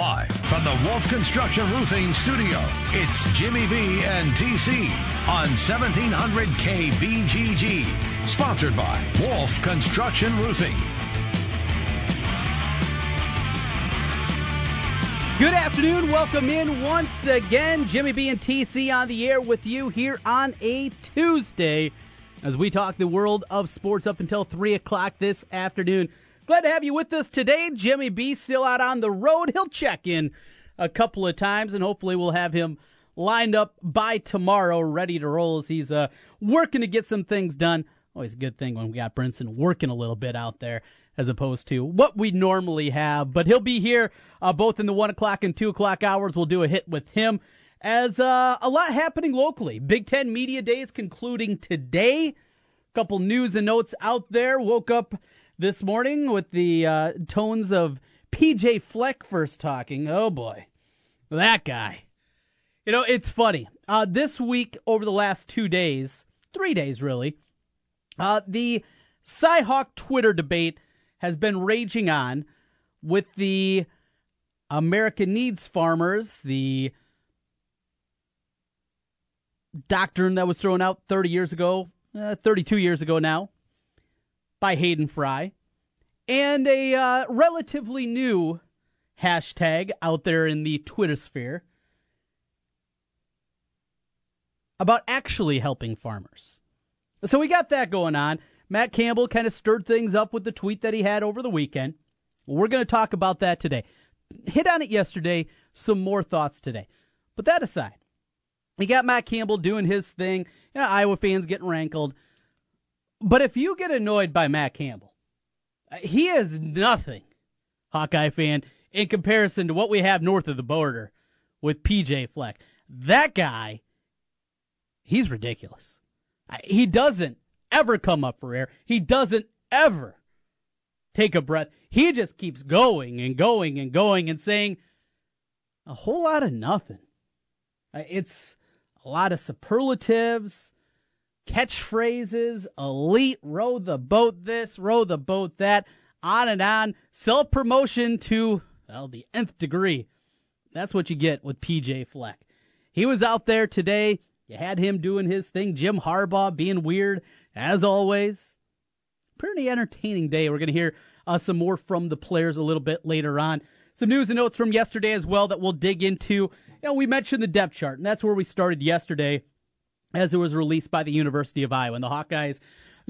Live from the Wolf Construction Roofing Studio, it's Jimmy B and TC on 1700 KBGG. Sponsored by Wolf Construction Roofing. Good afternoon. Welcome in once again. Jimmy B and TC on the air with you here on a Tuesday as we talk the world of sports up until 3 o'clock this afternoon. Glad to have you with us today. Jimmy B still out on the road. He'll check in a couple of times, and hopefully we'll have him lined up by tomorrow, ready to roll as he's uh, working to get some things done. Always a good thing when we got Brinson working a little bit out there as opposed to what we normally have. But he'll be here uh, both in the 1 o'clock and 2 o'clock hours. We'll do a hit with him as uh, a lot happening locally. Big Ten Media Day is concluding today. A Couple news and notes out there. Woke up this morning with the uh, tones of PJ Fleck first talking. Oh boy, that guy. You know, it's funny. Uh, this week, over the last two days, three days really, uh, the Cyhawk Twitter debate has been raging on with the America Needs Farmers, the doctrine that was thrown out 30 years ago, uh, 32 years ago now, by Hayden Fry, and a uh, relatively new hashtag out there in the Twitter sphere about actually helping farmers. So we got that going on. Matt Campbell kind of stirred things up with the tweet that he had over the weekend. We're going to talk about that today. Hit on it yesterday, some more thoughts today. But that aside, you got Matt Campbell doing his thing. You know, Iowa fans getting rankled. But if you get annoyed by Matt Campbell, he is nothing, Hawkeye fan, in comparison to what we have north of the border with PJ Fleck. That guy, he's ridiculous. He doesn't ever come up for air. He doesn't ever take a breath. He just keeps going and going and going and saying a whole lot of nothing. It's a lot of superlatives catchphrases, elite, row the boat this, row the boat that, on and on. Self promotion to, well, the nth degree. That's what you get with PJ Fleck. He was out there today. You had him doing his thing. Jim Harbaugh being weird, as always. Pretty entertaining day. We're going to hear uh, some more from the players a little bit later on. Some news and notes from yesterday as well that we'll dig into. You know, we mentioned the depth chart, and that's where we started yesterday as it was released by the University of Iowa. And the Hawkeyes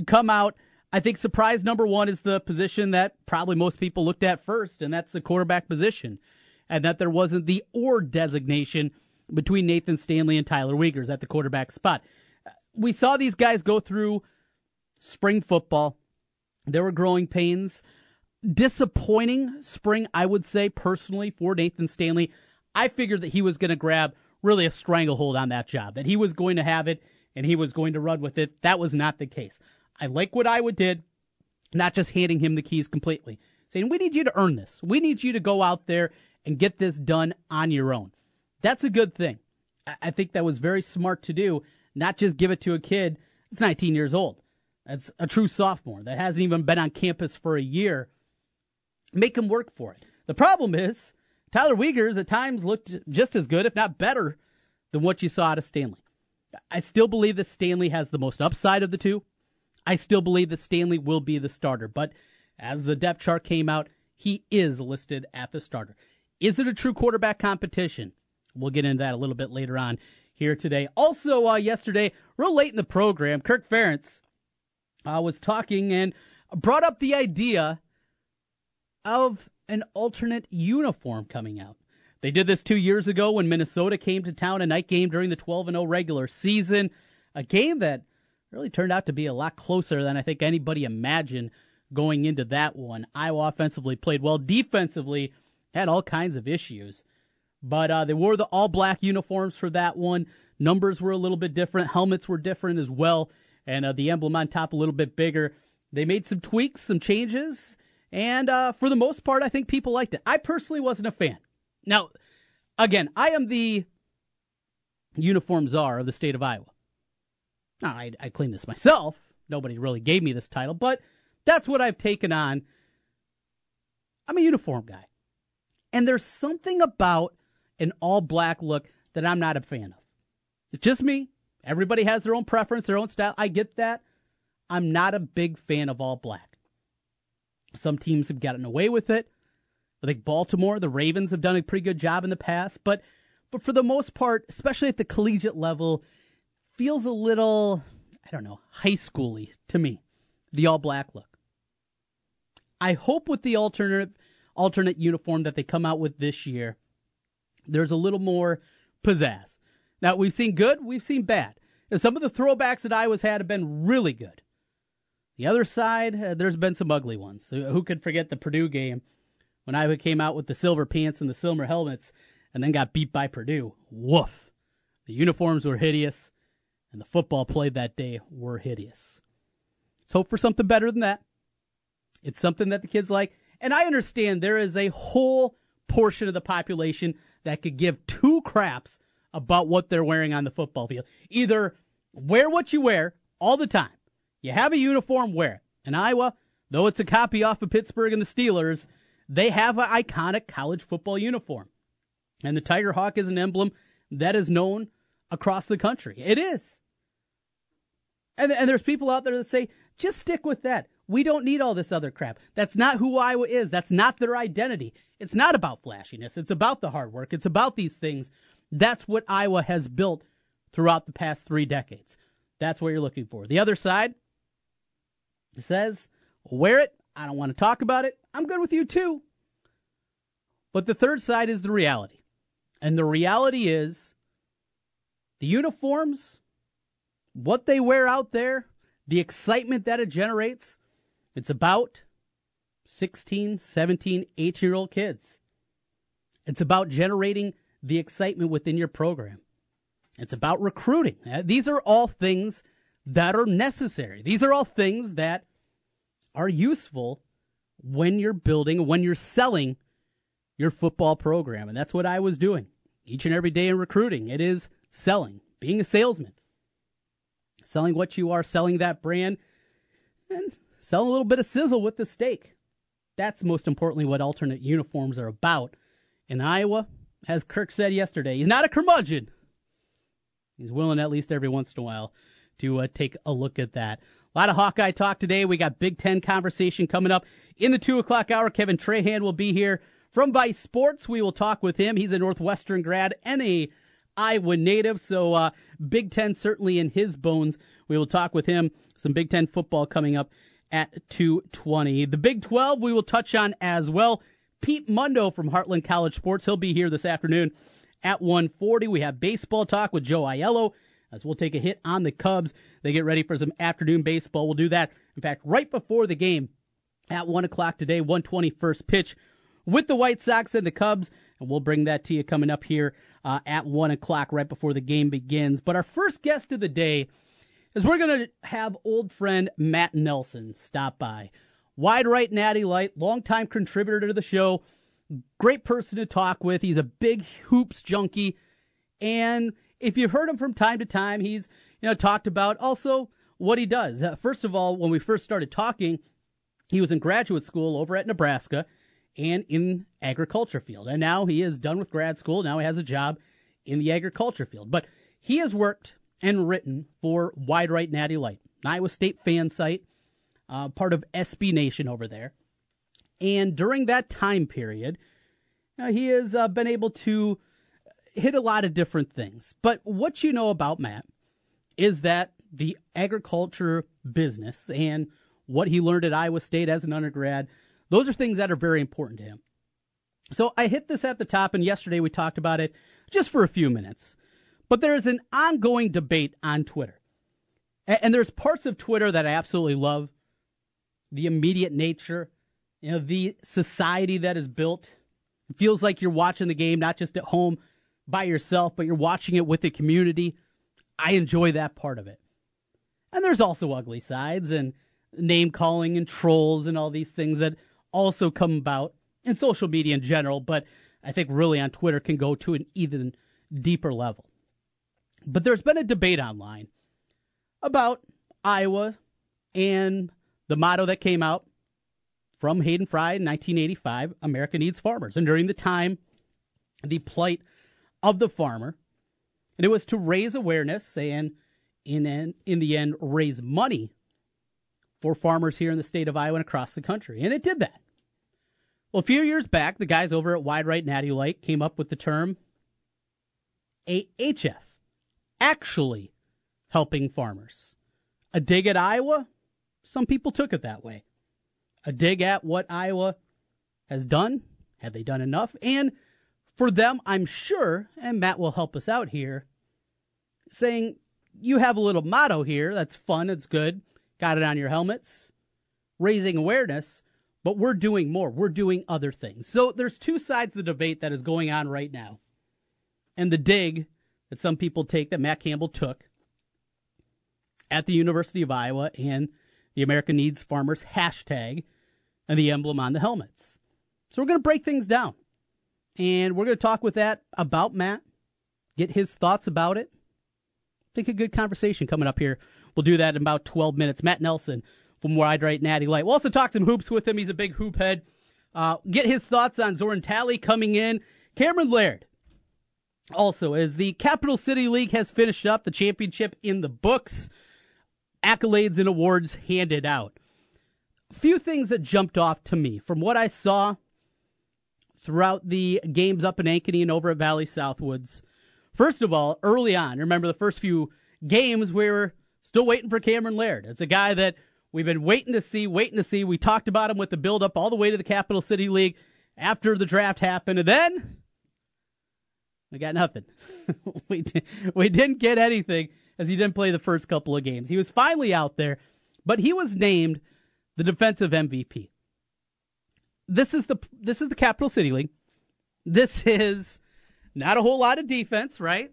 come out. I think surprise number one is the position that probably most people looked at first, and that's the quarterback position. And that there wasn't the or designation between Nathan Stanley and Tyler Wiegers at the quarterback spot. We saw these guys go through spring football. There were growing pains. Disappointing spring, I would say, personally, for Nathan Stanley. I figured that he was going to grab really a stranglehold on that job, that he was going to have it and he was going to run with it. That was not the case. I like what Iowa did, not just handing him the keys completely, saying, we need you to earn this. We need you to go out there and get this done on your own. That's a good thing. I think that was very smart to do, not just give it to a kid that's 19 years old. That's a true sophomore that hasn't even been on campus for a year. Make him work for it. The problem is, Tyler Wiegers at times looked just as good, if not better, than what you saw out of Stanley. I still believe that Stanley has the most upside of the two. I still believe that Stanley will be the starter, but as the depth chart came out, he is listed at the starter. Is it a true quarterback competition? We'll get into that a little bit later on here today. Also, uh, yesterday, real late in the program, Kirk Ferentz uh, was talking and brought up the idea of an alternate uniform coming out. They did this two years ago when Minnesota came to town a night game during the 12 0 regular season. A game that really turned out to be a lot closer than I think anybody imagined going into that one. Iowa offensively played well, defensively had all kinds of issues. But uh, they wore the all black uniforms for that one. Numbers were a little bit different, helmets were different as well, and uh, the emblem on top a little bit bigger. They made some tweaks, some changes, and uh, for the most part, I think people liked it. I personally wasn't a fan. Now, again, I am the uniform czar of the state of Iowa. Now, I, I claim this myself. Nobody really gave me this title, but that's what I've taken on. I'm a uniform guy. And there's something about an all black look that I'm not a fan of. It's just me. Everybody has their own preference, their own style. I get that. I'm not a big fan of all black. Some teams have gotten away with it. I think Baltimore, the Ravens have done a pretty good job in the past, but but for the most part, especially at the collegiate level, feels a little I don't know, high schooly to me. The all black look. I hope with the alternate alternate uniform that they come out with this year, there's a little more pizzazz. Now we've seen good, we've seen bad. And some of the throwbacks that Iowa's had have been really good. The other side, uh, there's been some ugly ones. Who could forget the Purdue game when Iowa came out with the silver pants and the silver helmets and then got beat by Purdue? Woof. The uniforms were hideous, and the football played that day were hideous. Let's hope for something better than that. It's something that the kids like. And I understand there is a whole portion of the population that could give two craps about what they're wearing on the football field. Either wear what you wear all the time. You have a uniform, wear it. In Iowa, though it's a copy off of Pittsburgh and the Steelers, they have an iconic college football uniform. And the Tiger Hawk is an emblem that is known across the country. It is. And, and there's people out there that say, just stick with that. We don't need all this other crap. That's not who Iowa is. That's not their identity. It's not about flashiness. It's about the hard work. It's about these things. That's what Iowa has built throughout the past three decades. That's what you're looking for. The other side says, wear it. I don't want to talk about it. I'm good with you too. But the third side is the reality. And the reality is the uniforms, what they wear out there, the excitement that it generates, it's about 16, 17, 18 year old kids. It's about generating the excitement within your program. It's about recruiting. Uh, these are all things that are necessary. These are all things that are useful when you're building, when you're selling your football program. And that's what I was doing each and every day in recruiting. It is selling, being a salesman, selling what you are, selling that brand, and selling a little bit of sizzle with the steak. That's most importantly what alternate uniforms are about. In Iowa, as Kirk said yesterday, he's not a curmudgeon. He's willing at least every once in a while to uh, take a look at that. A lot of Hawkeye talk today. We got Big Ten conversation coming up in the two o'clock hour. Kevin Trahan will be here from Vice Sports. We will talk with him. He's a Northwestern grad and a Iowa native, so uh, Big Ten certainly in his bones. We will talk with him. Some Big Ten football coming up at 2:20. The Big 12 we will touch on as well. Pete Mundo from Heartland College Sports. He'll be here this afternoon at 1:40. We have baseball talk with Joe Aiello as we'll take a hit on the Cubs. They get ready for some afternoon baseball. We'll do that, in fact, right before the game at 1 o'clock today, 120 first pitch with the White Sox and the Cubs. And we'll bring that to you coming up here uh, at 1 o'clock right before the game begins. But our first guest of the day is we're going to have old friend Matt Nelson stop by. Wide right natty light, longtime contributor to the show, great person to talk with. He's a big hoops junkie. And if you've heard him from time to time, he's you know talked about also what he does. Uh, first of all, when we first started talking, he was in graduate school over at Nebraska and in agriculture field. And now he is done with grad school. Now he has a job in the agriculture field. But he has worked and written for Wide Right Natty Light, Iowa State fan site, uh, part of SB Nation over there. And during that time period, uh, he has uh, been able to hit a lot of different things. But what you know about Matt is that the agriculture business and what he learned at Iowa State as an undergrad, those are things that are very important to him. So I hit this at the top, and yesterday we talked about it just for a few minutes. But there is an ongoing debate on Twitter. And there's parts of Twitter that I absolutely love. The immediate nature, you know, the society that is built. It feels like you're watching the game not just at home by yourself, but you're watching it with the community. I enjoy that part of it. And there's also ugly sides and name calling and trolls and all these things that also come about in social media in general, but I think really on Twitter can go to an even deeper level. But there's been a debate online about Iowa and the motto that came out from Hayden Fry in 1985, America Needs Farmers. And during the time, the plight of the farmer, and it was to raise awareness and in, an, in the end raise money for farmers here in the state of Iowa and across the country. And it did that. Well, a few years back, the guys over at Wide Right Natty Light came up with the term AHF, actually helping farmers. A dig at Iowa? Some people took it that way. A dig at what Iowa has done. Have they done enough? And for them, I'm sure, and Matt will help us out here, saying you have a little motto here. That's fun. It's good. Got it on your helmets. Raising awareness, but we're doing more. We're doing other things. So there's two sides of the debate that is going on right now. And the dig that some people take, that Matt Campbell took at the University of Iowa, and the America Needs Farmers hashtag and the emblem on the helmets. So we're going to break things down. And we're going to talk with that about Matt, get his thoughts about it. I think a good conversation coming up here. We'll do that in about 12 minutes. Matt Nelson from Wide Right Natty Light. We'll also talk some hoops with him. He's a big hoop head. Uh, get his thoughts on Zoran Talley coming in. Cameron Lard. Also, as the Capital City League has finished up the championship in the books, accolades and awards handed out. A few things that jumped off to me from what I saw throughout the games up in Ankeny and over at Valley Southwoods. First of all, early on, remember the first few games we were still waiting for Cameron Lard. It's a guy that we've been waiting to see, waiting to see. We talked about him with the build up all the way to the Capital City League after the draft happened, and then we got nothing. we did, we didn't get anything as he didn't play the first couple of games. He was finally out there, but he was named the defensive MVP. This is the this is the Capital City League. This is not a whole lot of defense, right?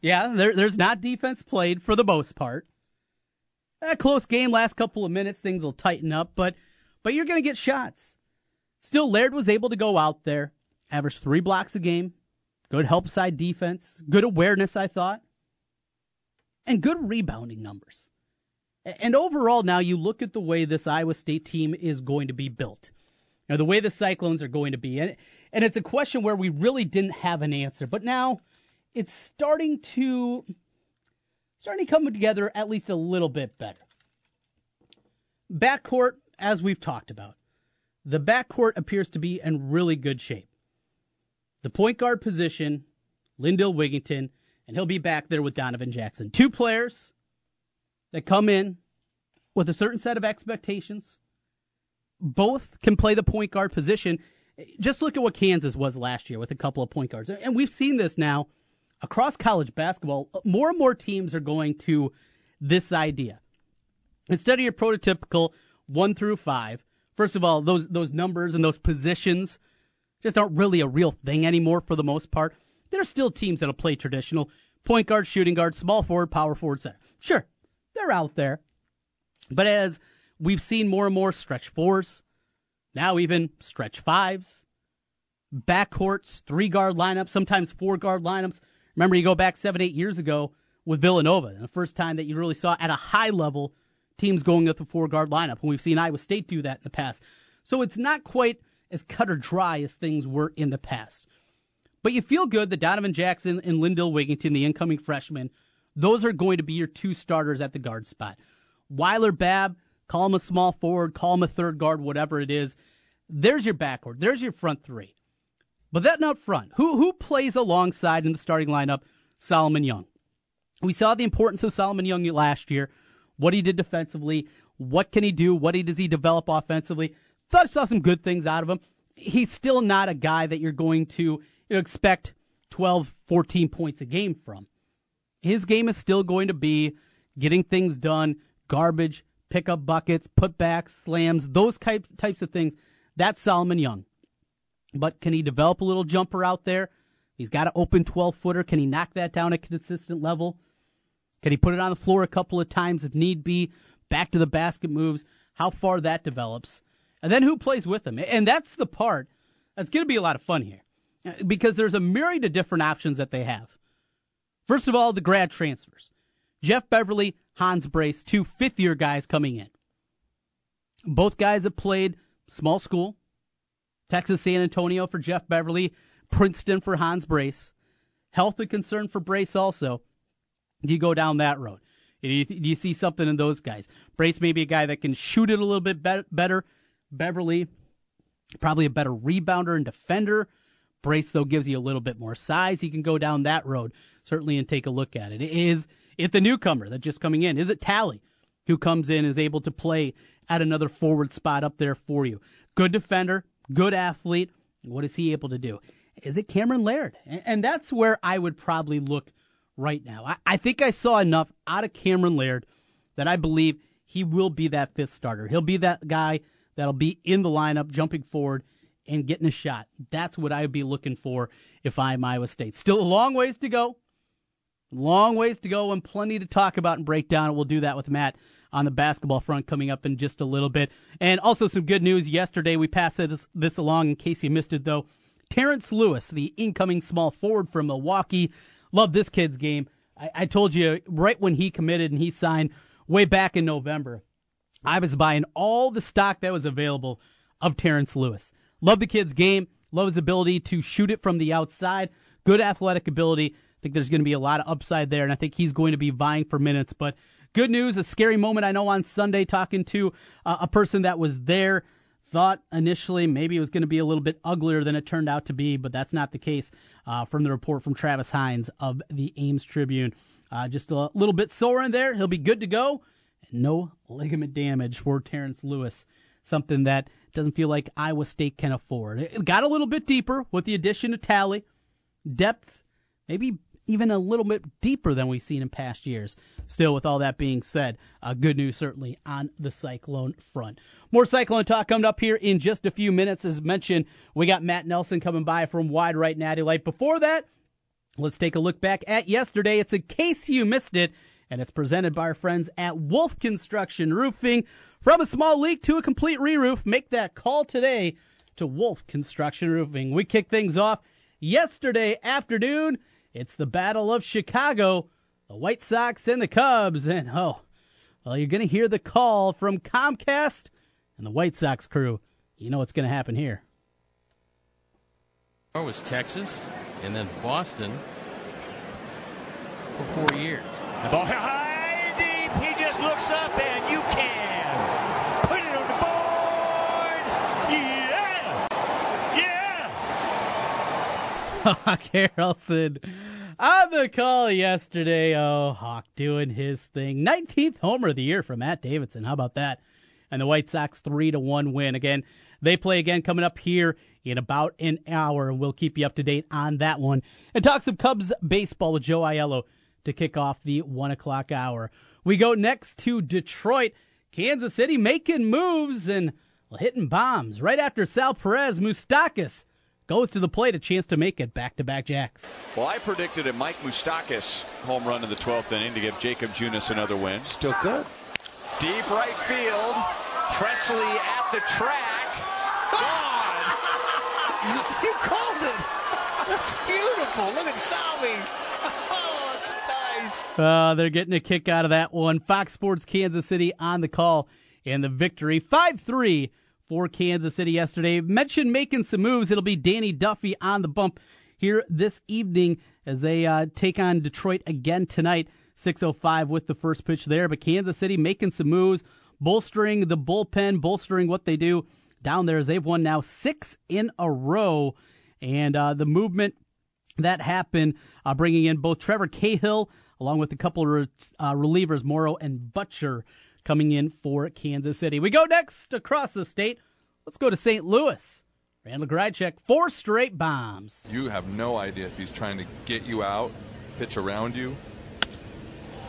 Yeah, there, there's not defense played for the most part. A close game, last couple of minutes, things will tighten up, but but you're going to get shots. Still, Lard was able to go out there, average three blocks a game, good help side defense, good awareness, I thought and good rebounding numbers. And overall, now you look at the way this Iowa State team is going to be built. Now, the way the Cyclones are going to be. And, and it's a question where we really didn't have an answer. But now it's starting to starting to come together at least a little bit better. Backcourt, as we've talked about, the backcourt appears to be in really good shape. The point guard position, Lindell Wigginton, and he'll be back there with Donovan Jackson. Two players that come in with a certain set of expectations. Both can play the point guard position. Just look at what Kansas was last year with a couple of point guards. And we've seen this now across college basketball. More and more teams are going to this idea. Instead of your prototypical one through five, first of all, those those numbers and those positions just aren't really a real thing anymore for the most part. There are still teams that'll play traditional point guard, shooting guard, small forward, power forward, center. Sure, they're out there. But as we've seen more and more stretch fours, now even stretch fives, backcourts, three guard lineups, sometimes four guard lineups. Remember, you go back seven, eight years ago with Villanova, the first time that you really saw at a high level teams going with the four guard lineup. And we've seen Iowa State do that in the past. So it's not quite as cut or dry as things were in the past. But you feel good that Donovan Jackson and Lindell Wigginton, the incoming freshmen, those are going to be your two starters at the guard spot. Weiler Babb, call him a small forward, call him a third guard, whatever it is. There's your backcourt. There's your front three. But that not front. Who who plays alongside in the starting lineup? Solomon Young. We saw the importance of Solomon Young last year. What he did defensively. What can he do? What he, does he develop offensively? Thought I saw some good things out of him. He's still not a guy that you're going to expect 12, 14 points a game from. His game is still going to be getting things done, garbage, pick up buckets, put putbacks, slams, those types types of things. That's Solomon Young. But can he develop a little jumper out there? He's got an open 12 footer. Can he knock that down at a consistent level? Can he put it on the floor a couple of times if need be? Back to the basket moves, how far that develops. And then who plays with him? And that's the part that's going to be a lot of fun here because there's a myriad of different options that they have. First of all, the grad transfers. Jeff Beverly, Hans Brase, two fifth year guys coming in. Both guys have played small school. Texas San Antonio for Jeff Beverly, Princeton for Hans Brase. Health and concern for Brase also. Do you go down that road? Do you, you see something in those guys? Brase may be a guy that can shoot it a little bit be- better. Beverly, probably a better rebounder and defender. Brase, though, gives you a little bit more size. He can go down that road, certainly, and take a look at it. it. Is it the newcomer that's just coming in? Is it Talley who comes in, is able to play at another forward spot up there for you? Good defender, good athlete. What is he able to do? Is it Cameron Lard? And that's where I would probably look right now. I think I saw enough out of Cameron Lard that I believe he will be that fifth starter. He'll be that guy that'll be in the lineup, jumping forward and getting a shot. That's what I would be looking for if I'm Iowa State. Still a long ways to go. Long ways to go and plenty to talk about and break down. We'll do that with Matt on the basketball front coming up in just a little bit. And also some good news yesterday. We passed this, this along in case you missed it, though. Terrence Lewis, the incoming small forward from Milwaukee. Love this kid's game. I, I told you right when he committed and he signed way back in November, I was buying all the stock that was available of Terrence Lewis. Love the kid's game. Love his ability to shoot it from the outside. Good athletic ability. Think there's going to be a lot of upside there, and I think he's going to be vying for minutes. But good news, a scary moment I know on Sunday talking to uh, a person that was there. Thought initially maybe it was going to be a little bit uglier than it turned out to be, but that's not the case uh, from the report from Travis Hines of the Ames Tribune. Uh, just a little bit sore in there. He'll be good to go. No ligament damage for Terrence Lewis something that doesn't feel like Iowa State can afford. It got a little bit deeper with the addition of Talley. Depth, maybe even a little bit deeper than we've seen in past years. Still, with all that being said, uh, good news certainly on the Cyclone front. More Cyclone talk coming up here in just a few minutes. As mentioned, we got Matt Nelson coming by from Wide Right Natty Light. Before that, let's take a look back at yesterday. It's in case you missed it, and it's presented by our friends at Wolf Construction Roofing. From a small leak to a complete re-roof, make that call today to Wolf Construction Roofing. We kick things off yesterday afternoon. It's the Battle of Chicago, the White Sox and the Cubs. And oh, well, you're going to hear the call from Comcast and the White Sox crew. You know what's going to happen here. It was Texas and then Boston for four years. The ball high deep. He just looks up and you can Hawk Harrelson on the call yesterday. Oh, Hawk doing his thing. 19th homer of the year from Matt Davidson. How about that? And the White Sox 3 to 1 win. Again, they play again coming up here in about an hour, and we'll keep you up to date on that one. And talk some Cubs baseball with Joe Aiello to kick off the 1 o'clock hour. We go next to Detroit. Kansas City making moves and hitting bombs. Right after Sal Perez, Moustakas goes to the plate, a chance to make it back to back jacks. Well, I predicted a Mike Moustakas home run in the 12th inning to give Jakob Junis another win. Still good. Deep right field. Presley at the track. Gone. you called it. That's beautiful. Look at Salvy. Oh, it's nice. Uh, they're getting a kick out of that one. Fox Sports Kansas City on the call and the victory 5 3 for Kansas City yesterday. Mentioned making some moves. It'll be Danny Duffy on the bump here this evening as they uh, take on Detroit again tonight. 6:05 with the first pitch there, but Kansas City making some moves, bolstering the bullpen, bolstering what they do down there as they've won now six in a row, and uh, the movement that happened, uh, bringing in both Trevor Cahill along with a couple of uh, relievers, Maurer and Buchter coming in for Kansas City. We go next across the state. Let's go to St. Louis. Randal Grichuk, four straight bombs. You have no idea if he's trying to get you out, pitch around you.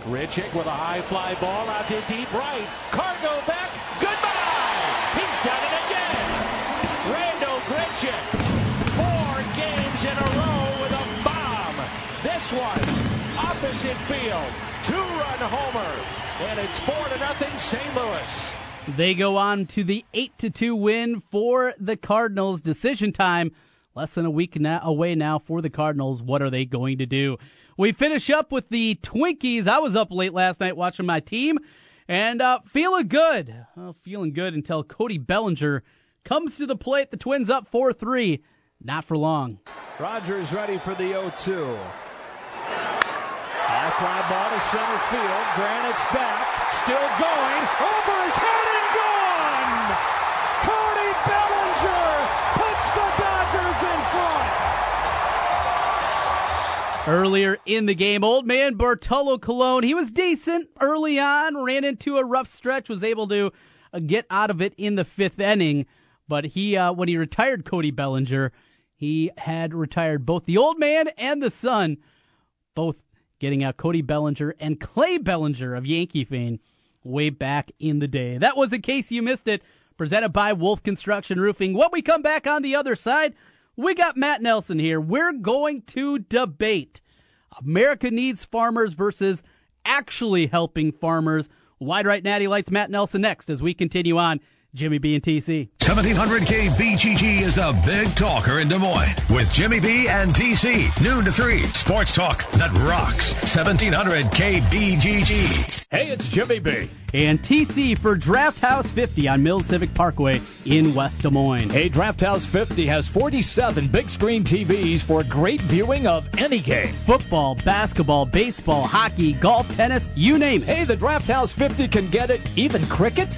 Grichuk with a high fly ball out to deep right. Cargo back. Goodbye. He's done it again. Randal Grichuk. Four games in a row with a bomb. This one, opposite field. Two-run homer. And it's four to nothing, St. Louis. They go on to the eight to two win for the Cardinals. Decision time, less than a week now, away now for the Cardinals. What are they going to do? We finish up with the Twinkies. I was up late last night watching my team and uh, feeling good. Well, feeling good until Cody Bellinger comes to the plate. The Twins up 4 3. Not for long. Rogers ready for the 0 2. High fly ball to center field. Granite's back. Still going. Over his head and gone! Cody Bellinger puts the Dodgers in front. Earlier in the game, old man Bartolo Colon, he was decent early on, ran into a rough stretch, was able to uh, get out of it in the fifth inning. But he, uh, when he retired Cody Bellinger, he had retired both the old man and the son, both getting out Cody Bellinger and Clay Bellinger of Yankee fame way back in the day. That was in case you missed it, presented by Wolf Construction Roofing. When we come back on the other side, we got Matt Nelson here. We're going to debate America needs farmers versus actually helping farmers. Wide right natty lights Matt Nelson next as we continue on Jimmy B and TC. 1700K BGG is the big talker in Des Moines with Jimmy B and TC. Noon to 3. Sports talk that rocks. 1700K BGG. Hey, it's Jimmy B. And TC for Draft House 50 on Mills Civic Parkway in West Des Moines. Hey, Draft House 50 has 47 big screen TVs for great viewing of any game. Football, basketball, baseball, hockey, golf, tennis, you name it. Hey, the Draft House 50 can get it, even cricket.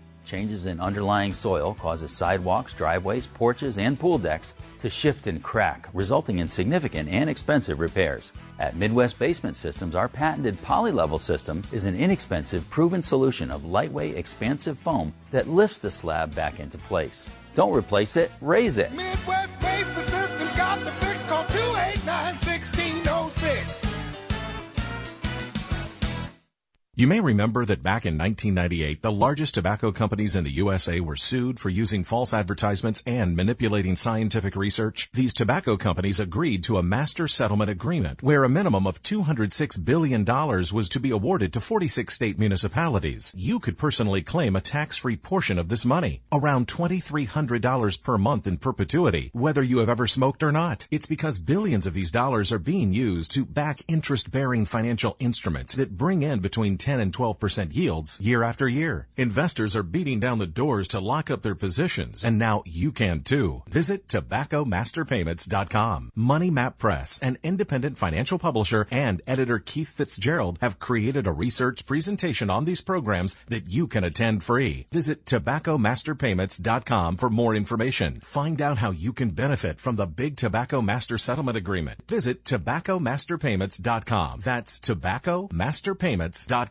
Changes in underlying soil causes sidewalks, driveways, porches, and pool decks to shift and crack, resulting in significant and expensive repairs. At Midwest Basement Systems, our patented polylevel system is an inexpensive, proven solution of lightweight, expansive foam that lifts the slab back into place. Don't replace it, raise it. Midwest Basement You may remember that back in 1998, the largest tobacco companies in the USA were sued for using false advertisements and manipulating scientific research. These tobacco companies agreed to a master settlement agreement where a minimum of $206 billion was to be awarded to 46 state municipalities. You could personally claim a tax-free portion of this money, around $2,300 per month in perpetuity, whether you have ever smoked or not. It's because billions of these dollars are being used to back interest-bearing financial instruments that bring in between 10 and 12% yields year after year. Investors are beating down the doors to lock up their positions, and now you can too. Visit tobaccomasterpayments.com. Money Map Press, an independent financial publisher, and editor Keith Fitzgerald have created a research presentation on these programs that you can attend free. Visit tobaccomasterpayments.com for more information. Find out how you can benefit from the Big Tobacco Master Settlement Agreement. Visit tobaccomasterpayments.com. That's tobaccomasterpayments.com.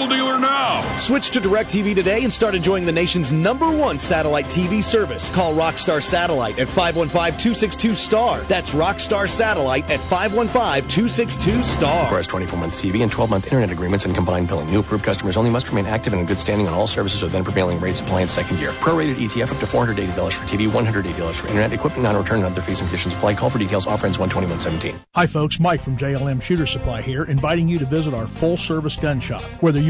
local dealer now. Switch to DirecTV today and start enjoying the nation's number one satellite TV service. Call Rockstar Satellite at 515-262-STAR. That's Rockstar Satellite at 515-262-STAR. Requires 24-month TV and 12-month internet agreements and combined billing. New approved customers only must remain active and in good standing on all services or then prevailing rates apply in second year. Prorated ETF up to $480 for TV, $180 for internet, equipment non-return and other fees and conditions apply. Call for details. Offer ends 12117. Hi folks, Mike from JLM Shooter Supply here, inviting you to visit our full-service gun shop. Whether you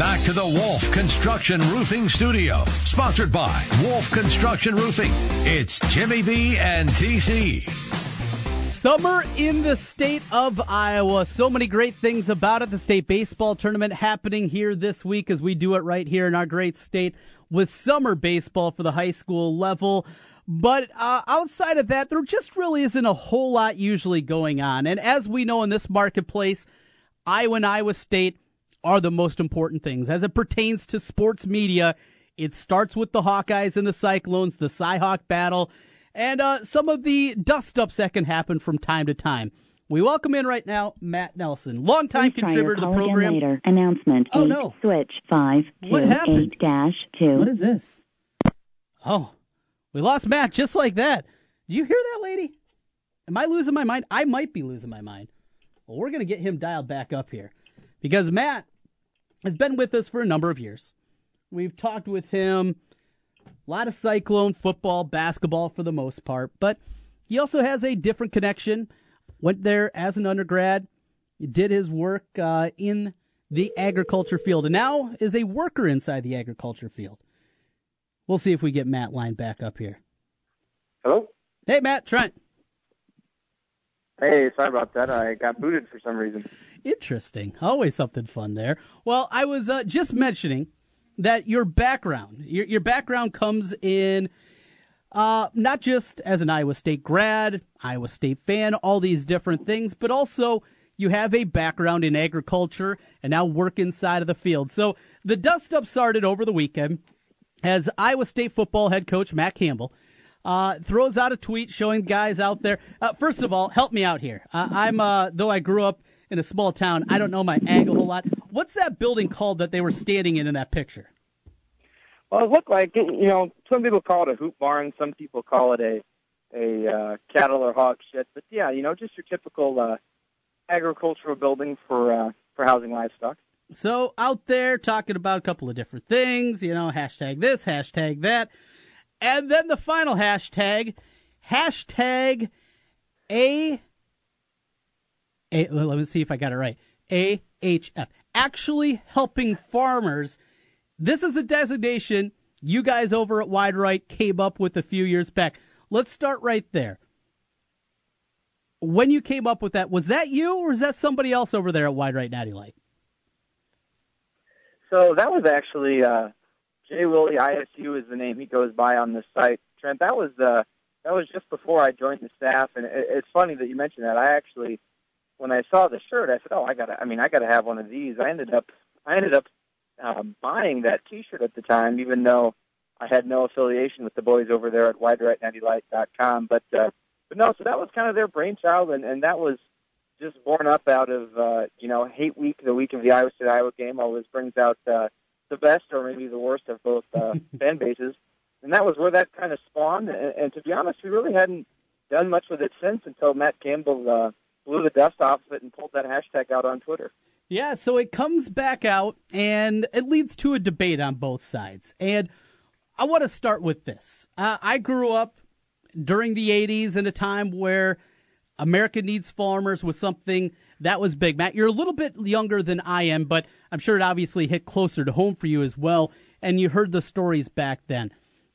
Back to the Wolf Construction Roofing Studio, sponsored by Wolf Construction Roofing. It's Jimmy B and TC. Summer in the state of Iowa. So many great things about it. The state baseball tournament happening here this week as we do it right here in our great state with summer baseball for the high school level. But uh, outside of that, there just really isn't a whole lot usually going on. And as we know in this marketplace, Iowa and Iowa State are the most important things. As it pertains to sports media, it starts with the Hawkeyes and the Cyclones, the Cyhawk battle, and uh, some of the dust ups that can happen from time to time. We welcome in right now Matt Nelson, longtime Please contributor to the try your call program. Later. Announcement. Oh, eight, no. Switch five What two happened? eight dash two. What is this? Oh, we lost Matt just like that. Do you hear that, lady? Am I losing my mind? I might be losing my mind. Well, we're going to get him dialed back up here because Matt has been with us for a number of years. We've talked with him a lot of Cyclone football, basketball for the most part, but he also has a different connection. Went there as an undergrad, did his work uh, in the agriculture field, and now is a worker inside the agriculture field. We'll see if we get Matt lined back up here. Hello? Hey, Matt, Trent. Hey, sorry about that. I got booted for some reason. Interesting. Always something fun there. Well, I was uh, just mentioning that your background, your, your background comes in uh, not just as an Iowa State grad, Iowa State fan, all these different things, but also you have a background in agriculture and now work inside of the field. So the dust up started over the weekend as Iowa State football head coach Matt Campbell uh, throws out a tweet showing guys out there. Uh, first of all, help me out here. Uh, I'm uh, though I grew up in a small town, I don't know my ag a whole lot. What's that building called that they were standing in in that picture? Well, it looked like you know some people call it a hoop barn, some people call it a a uh, cattle or hog shed, but yeah, you know just your typical uh, agricultural building for uh, for housing livestock. So out there talking about a couple of different things, you know, hashtag this, hashtag that, and then the final hashtag, hashtag a. A, let me see if I got it right. AHF. Actually helping farmers. This is a designation you guys over at Wide Right came up with a few years back. Let's start right there. When you came up with that, was that you or was that somebody else over there at Wide Right Natty Light? So that was actually uh, Jay Willie ISU is the name he goes by on this site. Trent, that was uh, that was just before I joined the staff, and it, it's funny that you mentioned that. I actually, when I saw the shirt, I said, "Oh, I got to. I mean, I got to have one of these." I ended up, I ended up uh, buying that T-shirt at the time, even though I had no affiliation with the boys over there at WideRightNattyLight.com. But uh, but no, so that was kind of their brainchild, and, and that was just born up out of uh, you know Hate Week, the week of the Iowa State Iowa game, always brings out uh, the best or maybe the worst of both uh, fan bases, and that was where that kind of spawned. And, and to be honest, we really hadn't done much with it since until Matt Campbell uh, blew the dust off of it and pulled that hashtag out on Twitter. Yeah, so it comes back out and it leads to a debate on both sides. And I want to start with this. Uh, I grew up during the 80s in a time where America Needs Farmers was something that was big. Matt, you're a little bit younger than I am, but I'm sure it obviously hit closer to home for you as well. And you heard the stories back then.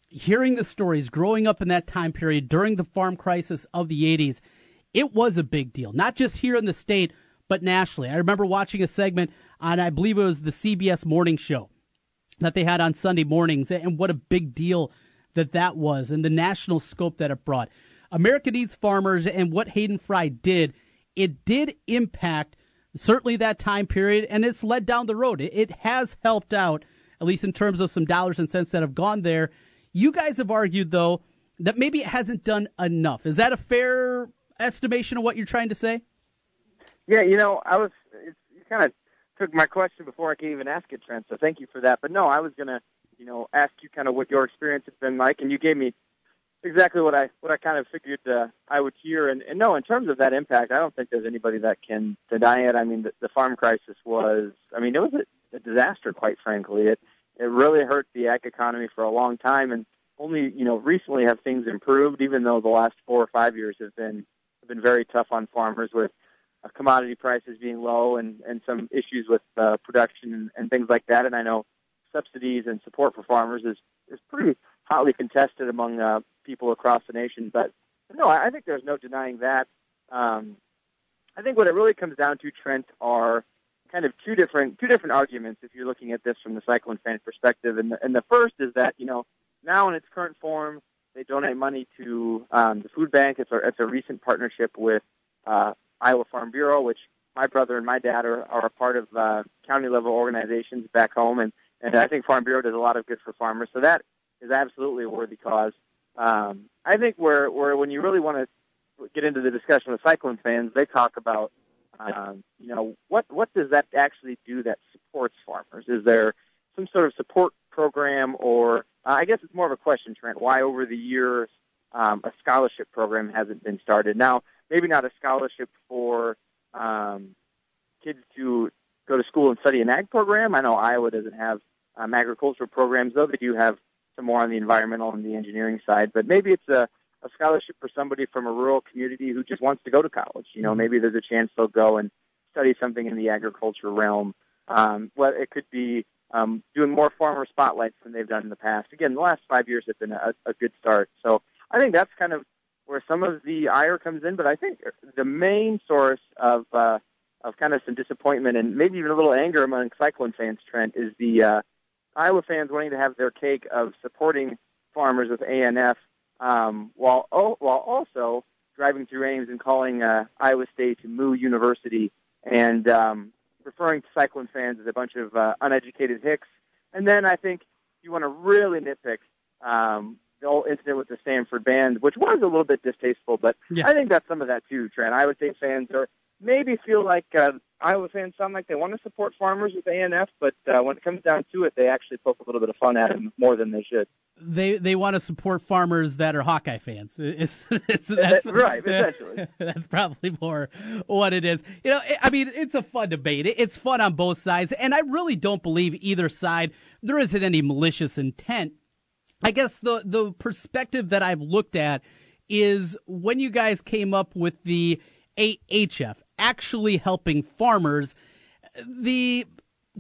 Hearing the stories growing up in that time period during the farm crisis of the 80s, it was a big deal, not just here in the state, but nationally. I remember watching a segment on, I believe it was the CBS morning show that they had on Sunday mornings, and what a big deal that that was, and the national scope that it brought. America Needs Farmers and what Hayden Fry did, it did impact certainly that time period, and it's led down the road. It, has helped out, at least in terms of some dollars and cents that have gone there. You guys have argued, though, that maybe it hasn't done enough. Is that a fair estimation of what you're trying to say? Yeah, you know, I was. It's, you kind of took my question before I could even ask it, Trent. So thank you for that. But no, I was gonna you know, ask you kind of what your experience has been like, and you gave me exactly what I what I kind of figured uh, I would hear. And, and no, in terms of that impact, I don't think there's anybody that can deny it. I mean, the, the farm crisis was, I mean, it was a, a disaster, quite frankly. It it really hurt the ag economy for a long time, and only you know recently have things improved. Even though the last four or five years have been have been very tough on farmers with uh, commodity prices being low and and some issues with uh, production and, and things like that. And I know subsidies and support for farmers is is pretty hotly contested among uh, people across the nation. But no, I think there's no denying that. Um, I think what it really comes down to, Trent, are kind of two different two different arguments if you're looking at this from the Cyclone fan perspective. And the, and the first is that you know now in its current form, they donate money to um, the food bank. It's a it's a recent partnership with uh, Iowa Farm Bureau, which my brother and my dad are, are a part of uh, county level organizations back home, and and I think Farm Bureau does a lot of good for farmers. So that is absolutely a worthy cause. Um, I think where where when you really want to get into the discussion with Cyclone fans, they talk about um, you know what what does that actually do that supports farmers? Is there some sort of support program, or uh, I guess it's more of a question, Trent. Why over the years um, a scholarship program hasn't been started? Now, maybe not a scholarship for um, kids to go to school and study an ag program. I know Iowa doesn't have um, agricultural programs, though they do have some more on the environmental and the engineering side. But maybe it's a, a scholarship for somebody from a rural community who just wants to go to college. You know, Mm-hmm. maybe there's a chance they'll go and study something in the agriculture realm. Um, well, it could be um, doing more farmer spotlights than they've done in the past. Again, the last five years have been a, a good start. So I think that's kind of where some of the ire comes in. But I think the main source of uh, of kind of some disappointment and maybe even a little anger among Cyclone fans, Trent, is the uh, Iowa fans wanting to have their cake of supporting farmers with ANF um, while oh, while also driving through Ames and calling uh, Iowa State to Moo University and um, referring to Cyclone fans as a bunch of uh, uneducated hicks. And then I think you want to really nitpick um, the whole incident with the Stanford band, which was a little bit distasteful, but Yeah. I think that's some of that too, Trent. Iowa State fans are maybe feel like uh, Iowa fans sound like they want to support farmers with ANF, but uh, when it comes down to it, they actually poke a little bit of fun at them more than they should. They they want to support farmers that are Hawkeye fans. It's, it's, that's, Right, essentially. That's probably more what it is. You know, I mean, it's a fun debate. It's fun on both sides, and I really don't believe either side. There isn't any malicious intent. I guess the the perspective that I've looked at is when you guys came up with the AHF actually helping farmers. The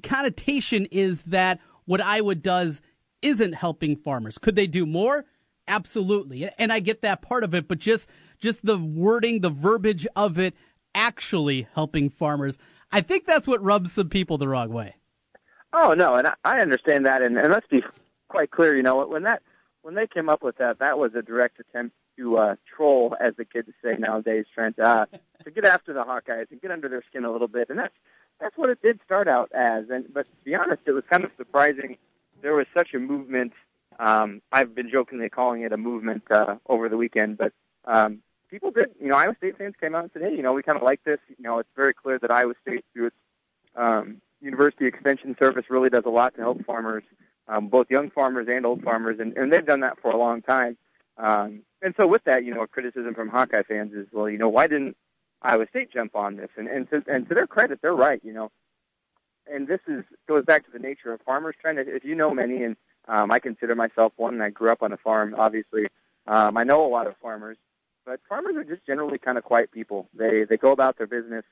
connotation is that what Iowa does isn't helping farmers. Could they do more? Absolutely. And I get that part of it, but just just the wording, the verbiage of it actually helping farmers. I think that's what rubs some people the wrong way. Oh no, and I, understand that, and, and let's be quite clear. You know, when that when they came up with that, that was a direct attempt to uh, troll, as the kids say nowadays, Trent, uh, to get after the Hawkeyes and get under their skin a little bit, and that's that's what it did start out as. And but to be honest, it was kind of surprising. There was such a movement. Um, I've been jokingly calling it a movement uh, over the weekend, but um, people did. You know, Iowa State fans came out and said, "Hey, you know, we kind of like this. You know, it's very clear that Iowa State, through its um, University Extension Service, really does a lot to help farmers, um, both young farmers and old farmers, and, and they've done that for a long time. Um, and so, with that, you know, a criticism from Hawkeye fans is, well, you know, why didn't Iowa State jump on this? And and to, and to their credit, they're right. You know, and this is goes back to the nature of farmers. Trying to, if you know many, and um, I consider myself one, and I grew up on a farm. Obviously, um, I know a lot of farmers, but farmers are just generally kind of quiet people. They they go about their business.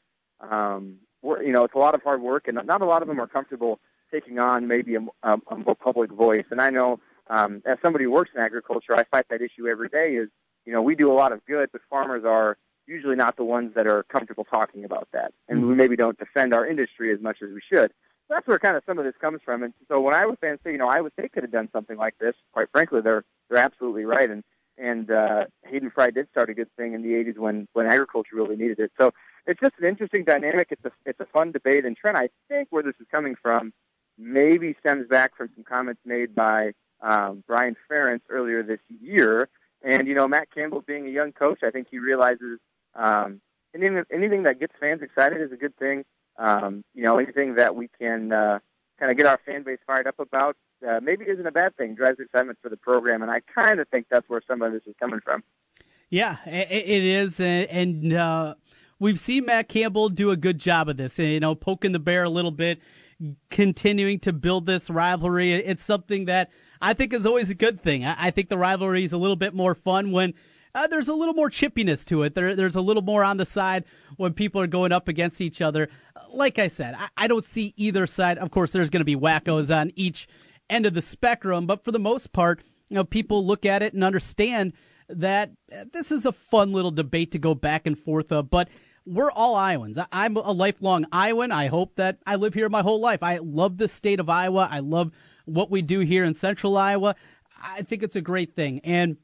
Um, you know, it's a lot of hard work, and not a lot of them are comfortable taking on maybe a, a, a more public voice. And I know, um, as somebody who works in agriculture, I fight that issue every day. Is you know, we do a lot of good, but farmers are usually not the ones that are comfortable talking about that, and we maybe don't defend our industry as much as we should. So That's where kind of some of this comes from. And so when Iowa fans say, you know, Iowa State could have done something like this, quite frankly, they're they're absolutely right. And and uh, Hayden Fry did start a good thing in the '80s when when agriculture really needed it. So it's just an interesting dynamic. It's a it's a fun debate. And Trent, I think where this is coming from maybe stems back from some comments made by um, Brian Ferentz earlier this year. And you know, Matt Campbell being a young coach, I think he realizes um, anything anything that gets fans excited is a good thing. Um, you know, anything that we can uh, kind of get our fan base fired up about uh, maybe isn't a bad thing. Drives excitement for the program, and I kind of think that's where some of this is coming from. Yeah, it, is, and, uh, we've seen Matt Campbell do a good job of this. You know, poking the bear a little bit, continuing to build this rivalry. It's something that I think is always a good thing. I think the rivalry is a little bit more fun when uh, there's a little more chippiness to it. There, there's a little more on the side when people are going up against each other. Like I said, I, I don't see either side. Of course, there's going to be wackos on each end of the spectrum, but for the most part, you know, people look at it and understand that uh, this is a fun little debate to go back and forth of. But we're all Iowans. I'm a lifelong Iowan. I hope that I live here my whole life. I love the state of Iowa. I love what we do here in central Iowa. I think it's a great thing. And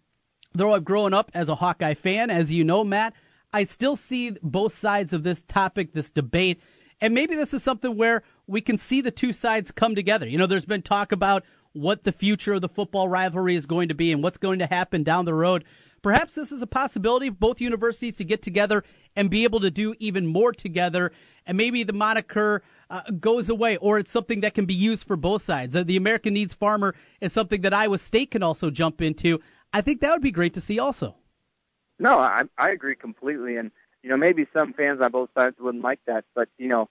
though I've grown up as a Hawkeye fan, as you know, Matt, I still see both sides of this topic, this debate. And maybe this is something where we can see the two sides come together. You know, there's been talk about what the future of the football rivalry is going to be and what's going to happen down the road. Perhaps this is a possibility of both universities to get together and be able to do even more together. And maybe the moniker uh, goes away, or it's something that can be used for both sides. The American Needs Farmer is something that Iowa State can also jump into. I think that would be great to see also. No, I, I agree completely. And, you know, maybe some fans on both sides wouldn't like that. But, you know,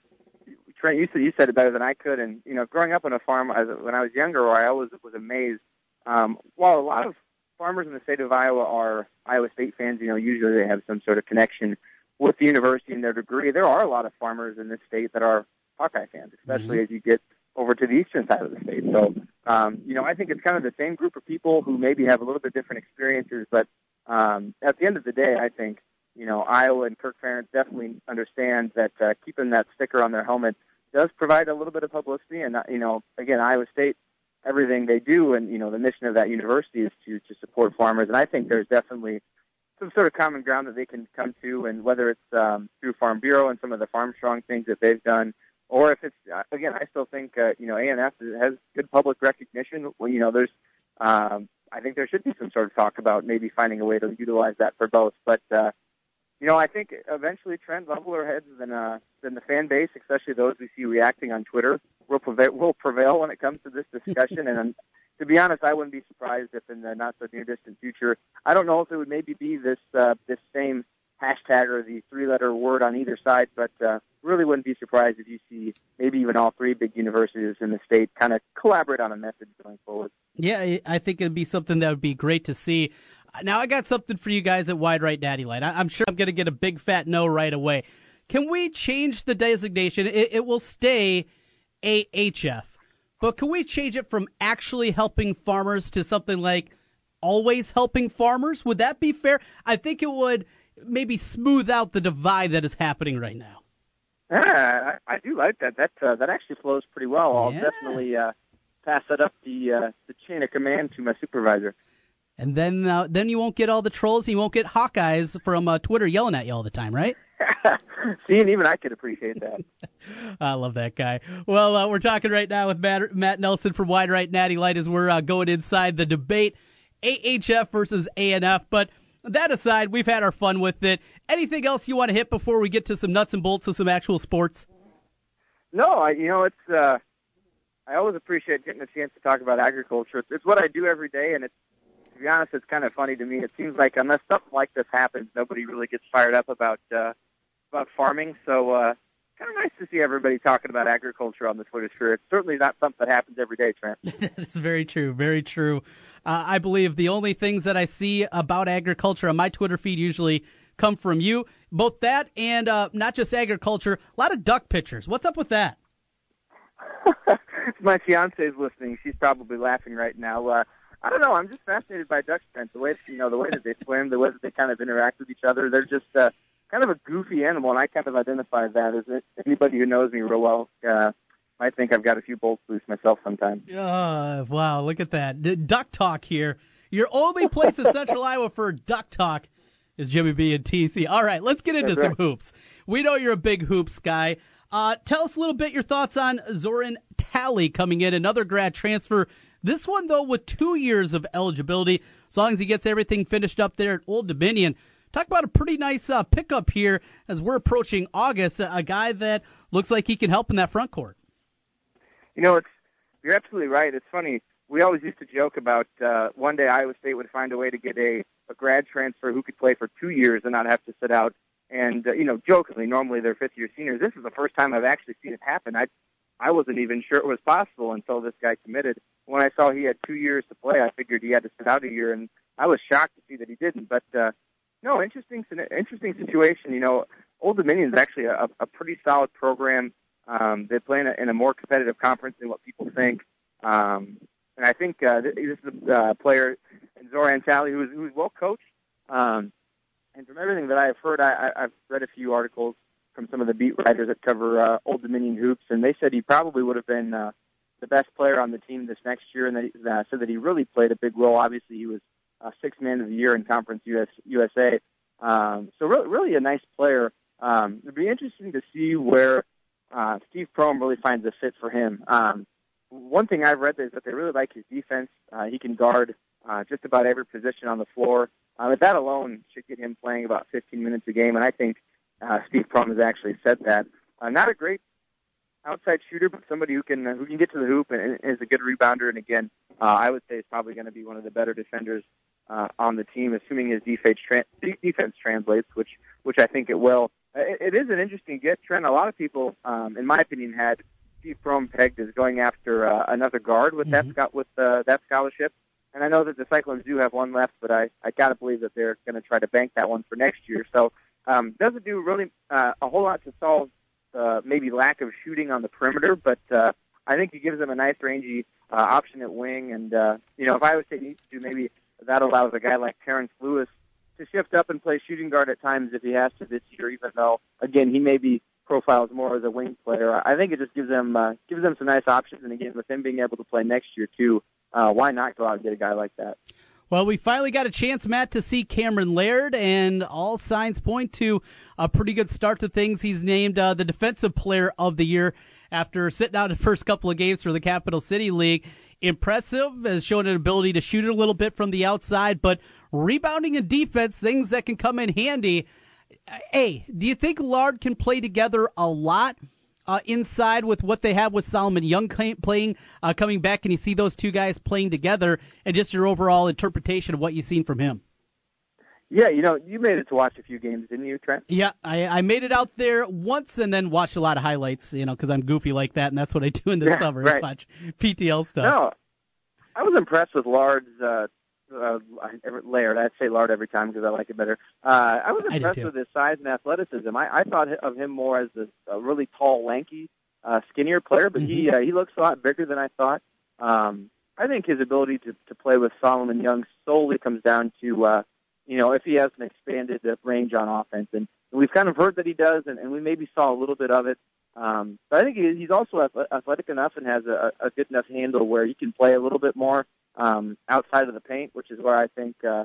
Trent, you said, you said it better than I could. And, you know, growing up on a farm as, when I was younger, I always was amazed. Um, while a lot of farmers in the state of Iowa are Iowa State fans, you know, usually they have some sort of connection with the university and their degree. There are a lot of farmers in this state that are Hawkeye fans, especially mm-hmm. as you get over to the eastern side of the state. So, um, you know, I think it's kind of the same group of people who maybe have a little bit different experiences, but um, at the end of the day, I think, you know, Iowa and Kirk Ferentz definitely understand that uh, keeping that sticker on their helmet does provide a little bit of publicity. And, uh, you know, again, Iowa State everything they do, and you know the mission of that university is to to support farmers. And I think there's definitely some sort of common ground that they can come to, and whether it's um, through Farm Bureau and some of the Farm Strong things that they've done, or if it's uh, again, I still think uh, you know ANF has good public recognition. Well, you know, there's um, I think there should be some sort of talk about maybe finding a way to utilize that for both. But uh, you know, I think eventually Trent leveler heads than uh, than the fan base, especially those we see reacting on Twitter, will prevail, will prevail when it comes to this discussion. and um, to be honest, I wouldn't be surprised if in the not so near distant future, I don't know if it would maybe be this uh, this same hashtag or the three letter word on either side, but uh, really wouldn't be surprised if you see maybe even all three big universities in the state kind of collaborate on a message going forward. Yeah, I think it'd be something that would be great to see. Now, I got something for you guys at Wide Right Natty Light. I'm sure I'm going to get a big fat no right away. Can we change the designation? It, it will stay AHF, but can we change it from actually helping farmers to something like always helping farmers? Would that be fair? I think it would maybe smooth out the divide that is happening right now. Yeah, I, I do like that. That uh, that actually flows pretty well. I'll yeah. definitely uh, pass that up the uh, the chain of command to my supervisor. And then uh, then you won't get all the trolls. You won't get Hawkeyes from uh, Twitter yelling at you all the time, right? See, and even I could appreciate that. I love that guy. Well, uh, we're talking right now with Matt, Matt Nelson from Wide Right Natty Light as we're uh, going inside the debate, AHF versus ANF. But that aside, we've had our fun with it. Anything else you want to hit before we get to some nuts and bolts of some actual sports? No, I, you know it's. Uh, I always appreciate getting a chance to talk about agriculture. It's, it's what I do every day, and it's to be honest, it's kind of funny to me. It seems like unless something like this happens, nobody really gets fired up about uh, about farming. So uh, kind of nice to see everybody talking about agriculture on the Twitter sphere. It's certainly not something that happens every day, Trent. That's very true. Very true. Uh, I believe the only things that I see about agriculture on my Twitter feed usually come from you. Both that and uh, not just agriculture, a lot of duck pictures. What's up with that? my fiance is listening. She's probably laughing right now. Uh, I don't know. I'm just fascinated by ducks, Trent. The way you know, the way that they swim, the way that they kind of interact with each other. They're just uh, kind of a goofy animal, and I kind of identify that as it. Anybody who knows me real well uh, might think I've got a few bolts loose myself sometimes. Uh, wow, look at that D- duck talk here. Your only place in Central Iowa for duck talk is Jimmy B and TC. All right, let's get into That's some right. hoops. We know you're a big hoops guy. Uh, tell us a little bit your thoughts on Zoran Talley coming in, another grad transfer this one, though, with two years of eligibility, as long as he gets everything finished up there at Old Dominion. Talk about a pretty nice uh, pickup here as we're approaching August. A, guy that looks like he can help in that front court. You know, it's you're absolutely right. It's funny. we always used to joke about uh, one day Iowa State would find a way to get a, a grad transfer who could play for two years and not have to sit out. And uh, you know, jokingly, normally they're fifth year seniors. This is the first time I've actually seen it happen. I I wasn't even sure it was possible until this guy committed. When I saw he had two years to play, I figured he had to sit out a year, and I was shocked to see that he didn't. But uh, no, interesting, interesting situation. You know, Old Dominion is actually a, a pretty solid program. Um, they play in a, in a more competitive conference than what people think. Um, and I think uh, this is a uh, player, Zoran Talley, who's, who's well coached. Um, and from everything that I've heard, I, I've read a few articles from some of the beat writers that cover uh, Old Dominion hoops, and they said he probably would have been uh, the best player on the team this next year, and they uh, said that he really played a big role. Obviously, he was uh, sixth man of the year in Conference US, USA. Um, so really, really a nice player. Um, it'd be interesting to see where uh, Steve Prohm really finds a fit for him. Um, one thing I've read is that they really like his defense. Uh, he can guard uh, just about every position on the floor. Uh, but that alone should get him playing about 15 minutes a game, and I think uh, Steve Prohm has actually said that. Uh, not a great outside shooter, but somebody who can uh, who can get to the hoop and, and is a good rebounder. And again, uh, I would say is probably going to be one of the better defenders uh, on the team, assuming his defense tra- defense translates, which which I think it will. It, it is an interesting get, Trent. A lot of people, um, in my opinion, had Steve Prohm pegged as going after uh, another guard with Mm-hmm. that sco- with uh, that scholarship. And I know that the Cyclones do have one left, but I I gotta believe that they're going to try to bank that one for next year. So um, doesn't do really uh, a whole lot to solve uh, maybe lack of shooting on the perimeter, but uh, I think he gives them a nice rangy uh, option at wing. And uh, you know, if Iowa State needs to, maybe that allows a guy like Terrence Lewis to shift up and play shooting guard at times if he has to this year. Even though, again, he may be profiles more as a wing player. I think it just gives them uh, gives them some nice options. And again, with him being able to play next year too, uh, why not go out and get a guy like that? Well, we finally got a chance, Matt, to see Cameron Laird, and all signs point to a pretty good start to things. He's named uh, the Defensive Player of the Year after sitting out the first couple of games for the Capital City League. Impressive, has shown an ability to shoot it a little bit from the outside, but rebounding and defense, things that can come in handy. A, do you think Lard can play together a lot? uh, inside with what they have with Solomon Young playing, uh, coming back, and you see those two guys playing together, and just your overall interpretation of what you've seen from him. Yeah, you know, you made it to watch a few games, didn't you, Trent? Yeah, I, I made it out there once and then watched a lot of highlights, you know, because I'm goofy like that, and that's what I do in the Yeah, summer right. is watch PTL stuff. No, I was impressed with Lard's uh, uh, Laird. I'd say Lard every time because I like it better. Uh, I was impressed too. with his size and athleticism. I, I thought of him more as this a really tall, lanky, uh, skinnier player, but he Mm-hmm. uh, he looks a lot bigger than I thought. Um, I think his ability to, to play with Solomon Young solely comes down to uh, you know if he has an expanded range on offense, and we've kind of heard that he does, and, and we maybe saw a little bit of it. Um, but I think he's also athletic enough and has a, a good enough handle where he can play a little bit more um, outside of the paint, which is where I think uh,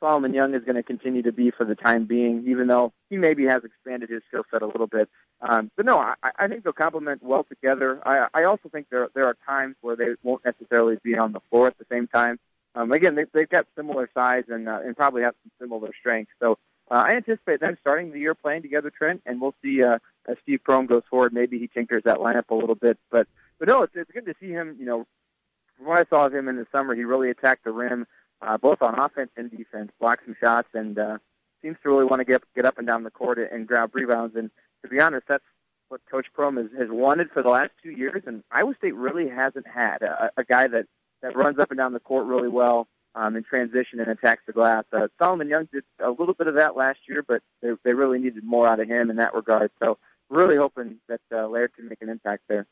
Solomon Young is going to continue to be for the time being, even though he maybe has expanded his skill set a little bit. Um, but no, I, I think they'll complement well together. I, I also think there there are times where they won't necessarily be on the floor at the same time. Um, again, they, they've got similar size and uh, and probably have some similar strengths. So uh, I anticipate them starting the year playing together, Trent, and we'll see uh, as Steve Prohm goes forward. Maybe he tinkers that lineup a little bit, but but no, it's it's good to see him. You know, from what I saw of him in the summer, he really attacked the rim, uh, both on offense and defense, blocked some shots, and uh, seems to really want to get get up and down the court and grab rebounds. And to be honest, that's what Coach Prohm has, has wanted for the last two years, and Iowa State really hasn't had a, a guy that that runs up and down the court really well um, in transition and attacks the glass. Uh, Solomon Young did a little bit of that last year, but they, they really needed more out of him in that regard. So really hoping that uh, Laird can make an impact there.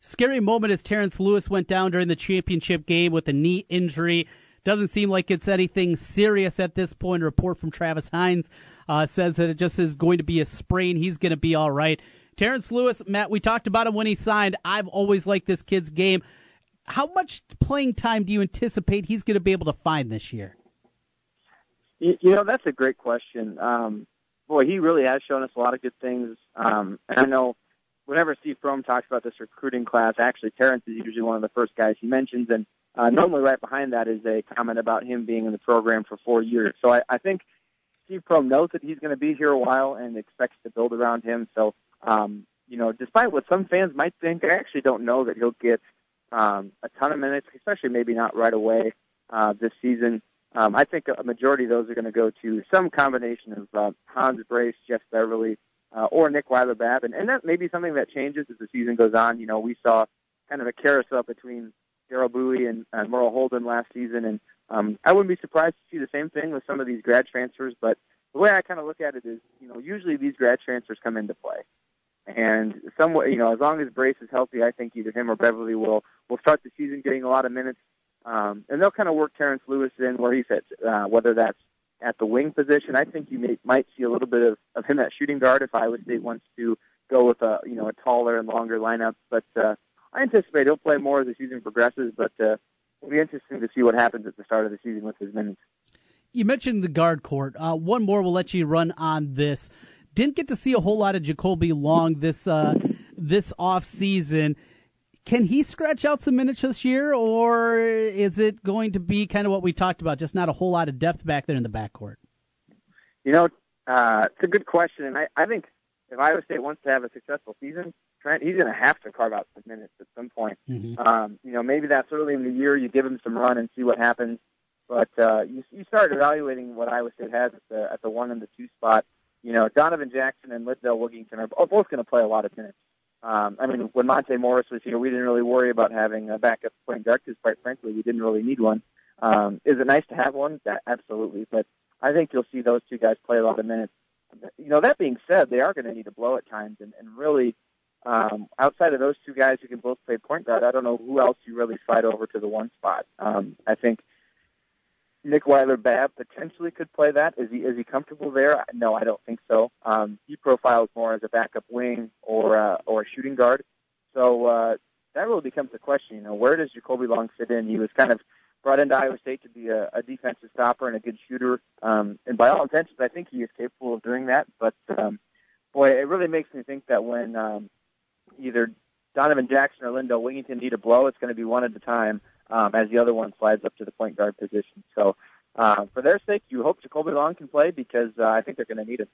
Scary moment as Terrence Lewis went down during the championship game with a knee injury. Doesn't seem like it's anything serious at this point. A report from Travis Hines uh, says that it just is going to be a sprain. He's going to be all right. Terrence Lewis, Matt, we talked about him when he signed. I've always liked this kid's game. How much playing time do you anticipate he's going to be able to find this year? You, know, that's a great question. Um, boy, he really has shown us a lot of good things. Um, and I know whenever Steve Prohm talks about this recruiting class, actually Terrence is usually one of the first guys he mentions, and uh, normally right behind that is a comment about him being in the program for four years. So I, I think Steve Prohm knows that he's going to be here a while and expects to build around him. So, um, you know, despite what some fans might think, I actually don't know that he'll get um, a ton of minutes, especially maybe not right away uh, this season. Um, I think a majority of those are going to go to some combination of uh, Hans Brase, Jeff Beverly, uh, or Nick Weiler Babb, and, and that may be something that changes as the season goes on. You know, we saw kind of a carousel between Darrell Bowie and uh, Merrill Holden last season, and um, I wouldn't be surprised to see the same thing with some of these grad transfers. But the way I kind of look at it is, you know, usually these grad transfers come into play, and somewhat, you know, as long as Brase is healthy, I think either him or Beverly will will start the season getting a lot of minutes, um, and they'll kind of work Terrence Lewis in where he fits, uh, whether that's at the wing position. I think you may, might see a little bit of, of him at shooting guard if Iowa State wants to go with a you know a taller and longer lineup, but. Uh, I anticipate he'll play more as the season progresses, but uh, it'll be interesting to see what happens at the start of the season with his minutes. You mentioned the guard court. Uh, one more, we'll let you run on this. Didn't get to see a whole lot of Jakolby Long this uh, this off season. Can he scratch out some minutes this year, or is it going to be kind of what we talked about, just not a whole lot of depth back there in the backcourt? You know, uh, it's a good question, and I, I think if Iowa State wants to have a successful season, Trent, he's going to have to carve out some minutes at some point. Mm-hmm. Um, you know, maybe that's early in the year. You give him some run and see what happens. But uh, you, you start evaluating what Iowa State has at the at the one and the two spot. You know, Donovan Jackson and Lindell Wigginton are both going to play a lot of minutes. Um, I mean, when Monte Morris was here, we didn't really worry about having a backup point guard because, quite frankly, we didn't really need one. Um, is it nice to have one? That, absolutely. But I think you'll see those two guys play a lot of minutes. You know, that being said, they are going to need to blow at times and, and really um, outside of those two guys who can both play point guard, I don't know who else you really slide over to the one spot. Um, I think Nick Weiler Babb potentially could play that. Is he is he comfortable there? No, I don't think so. Um, he profiles more as a backup wing or uh, or a shooting guard. So uh, that really becomes the question. You know, where does Jakolby Long fit in? He was kind of brought into Iowa State to be a, a defensive stopper and a good shooter. Um, and by all intentions, I think he is capable of doing that. But um, boy, it really makes me think that when um, either Donovan Jackson or Lindell Wigginton need a blow, it's going to be one at a time um, as the other one slides up to the point guard position. So uh, for their sake, you hope Jakolby Long can play because uh, I think they're going to need him.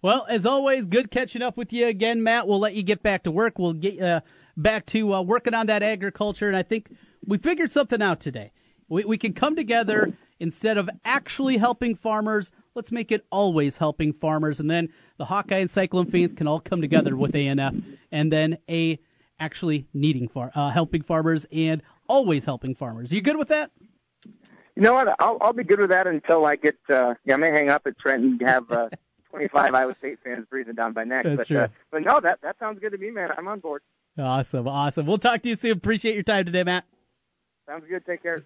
Well, as always, good catching up with you again, Matt. We'll let you get back to work. We'll get uh, back to uh, working on that agriculture, and I think we figured something out today. We, we can come together instead of actually helping farmers. Let's make it always helping farmers, and then the Hawkeye and Cyclone fans can all come together with ANF, and then a actually needing far uh, helping farmers and always helping farmers. Are you good with that? You know what? I'll, I'll be good with that until I get. Uh, yeah, I may hang up at Trent and have uh, 25 Iowa State fans breathing down my neck. That's but, true. Uh, but no, that that sounds good to me, man. I'm on board. Awesome, awesome. We'll talk to you soon. Appreciate your time today, Matt. Sounds good. Take care.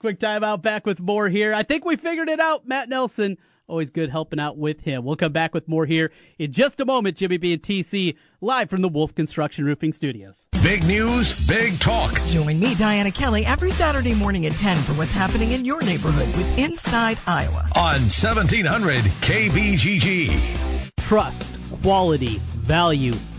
Quick timeout. Back with more here. I think we figured it out. Matt Nelson. Always good helping out with him. We'll come back with more here in just a moment. Jimmy B and TC live from the Wolf Construction Roofing Studios. Big news, big talk. Join me, Diana Kelly, every Saturday morning at 10 for what's happening in your neighborhood with Inside Iowa. On 1700 KBGG. Trust, quality, value.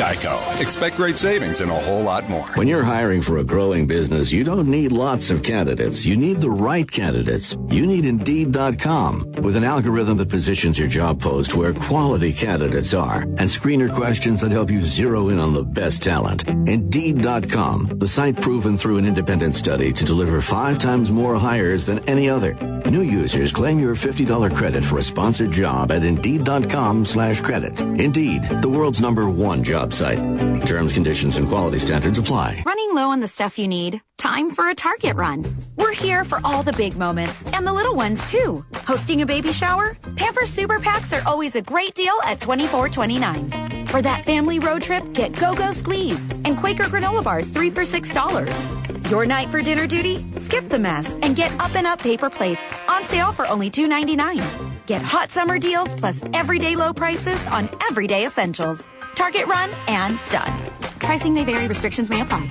Geico. Expect great savings and a whole lot more. When you're hiring for a growing business, you don't need lots of candidates. You need the right candidates. You need Indeed.com with an algorithm that positions your job post where quality candidates are and screener questions that help you zero in on the best talent. Indeed.com, the site proven through an independent study to deliver five times more hires than any other. New users claim your $50 credit for a sponsored job at Indeed.com slash credit. Indeed, the world's number one job site. Terms, conditions, and quality standards apply. Running low on the stuff you need? Time for a Target run. We're here for all the big moments and the little ones too. Hosting a baby shower? Pampers Super Packs are always a great deal at $24.29. For that family road trip, get Go Go Squeeze and Quaker granola bars 3 for $6. Your night for dinner duty? Skip the mess and get up and up paper plates on sale for only $2.99. Get hot summer deals plus everyday low prices on everyday essentials. Target run and done. Pricing may vary, restrictions may apply.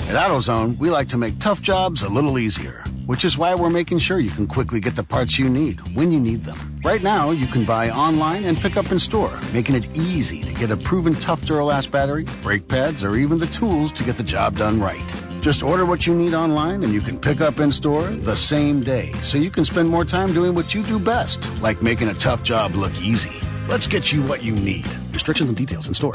At AutoZone, we like to make tough jobs a little easier, which is why we're making sure you can quickly get the parts you need when you need them. Right now, you can buy online and pick up in store, making it easy to get a proven tough Duralast battery, brake pads, or even the tools to get the job done right. Just order what you need online and you can pick up in store the same day, so you can spend more time doing what you do best, like making a tough job look easy. Let's get you what you need. Restrictions and details in store.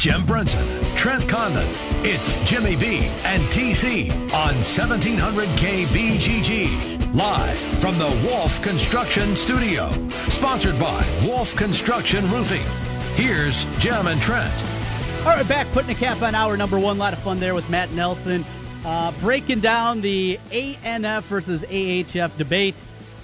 Jim Brunson, Trent Condon. It's Jimmy B and TC on 1700 KBGG. Live from the Wolf Construction Studio. Sponsored by Wolf Construction Roofing. Here's Jim and Trent. All right, back putting a cap on hour number one. A lot of fun there with Matt Nelson. Uh, breaking down the ANF versus AHF debate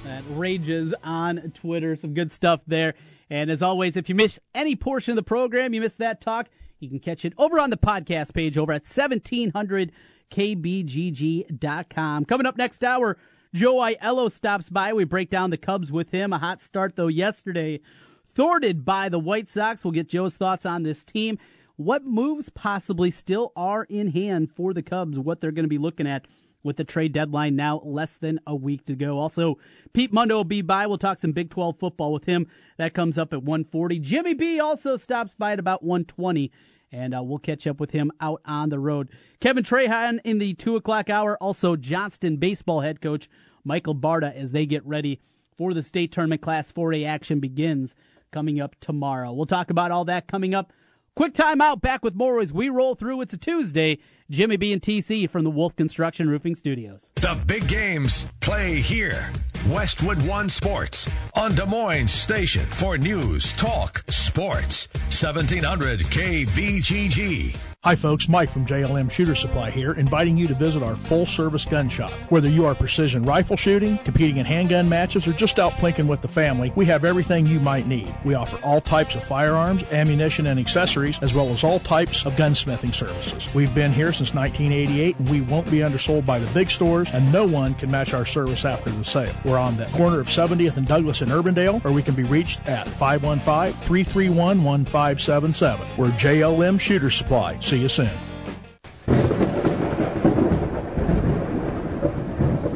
that rages on Twitter. Some good stuff there. And as always, if you miss any portion of the program, you missed that talk, you can catch it over on the podcast page over at 1700kbgg.com. Coming up next hour, Joe Aiello stops by. We break down the Cubs with him. A hot start, though, yesterday. Thwarted by the White Sox. We'll get Joe's thoughts on this team. What moves possibly still are in hand for the Cubs, what they're going to be looking at with the trade deadline now less than a week to go. Also, Pete Mundo will be by. We'll talk some Big 12 football with him. That comes up at 140. Jimmy B also stops by at about 120 and uh, we'll catch up with him out on the road. Kevin Trahan in the 2 o'clock hour. Also, Johnston baseball head coach Michael Barta as they get ready for the state tournament. Class 4A action begins coming up tomorrow. We'll talk about all that coming up. Quick timeout. Back with more as we roll through. It's a Tuesday. Jimmy B and TC from the Wolf Construction Roofing Studios. The big games play here. Westwood One Sports on Des Moines Station for news, talk, sports. 1700 KBGG. Hi, folks. Mike from JLM Shooter Supply here, inviting you to visit our full service gun shop. Whether you are precision rifle shooting, competing in handgun matches, or just out plinking with the family, we have everything you might need. We offer all types of firearms, ammunition, and accessories, as well as all types of gunsmithing services. We've been here since 1988, and we won't be undersold by the big stores, and no one can match our service after the sale. We're on the corner of 70th and Douglas in Urbandale, or we can be reached at 515 331 1577. We're JLM Shooter Supply. See you soon.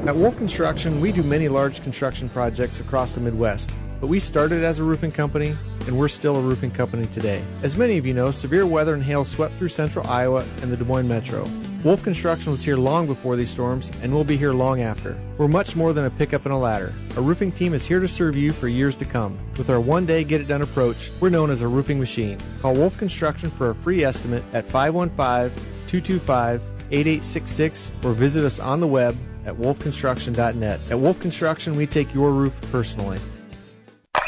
At Wolf Construction, we do many large construction projects across the Midwest, but we started as a roofing company and we're still a roofing company today. As many of you know, severe weather and hail swept through central Iowa and the Des Moines metro. Wolf Construction was here long before these storms and will be here long after. We're much more than a pickup and a ladder. Our roofing team is here to serve you for years to come. With our one day get it done approach, we're known as a roofing machine. Call Wolf Construction for a free estimate at 515 225 8866 or visit us on the web at wolfconstruction.net. At Wolf Construction, we take your roof personally.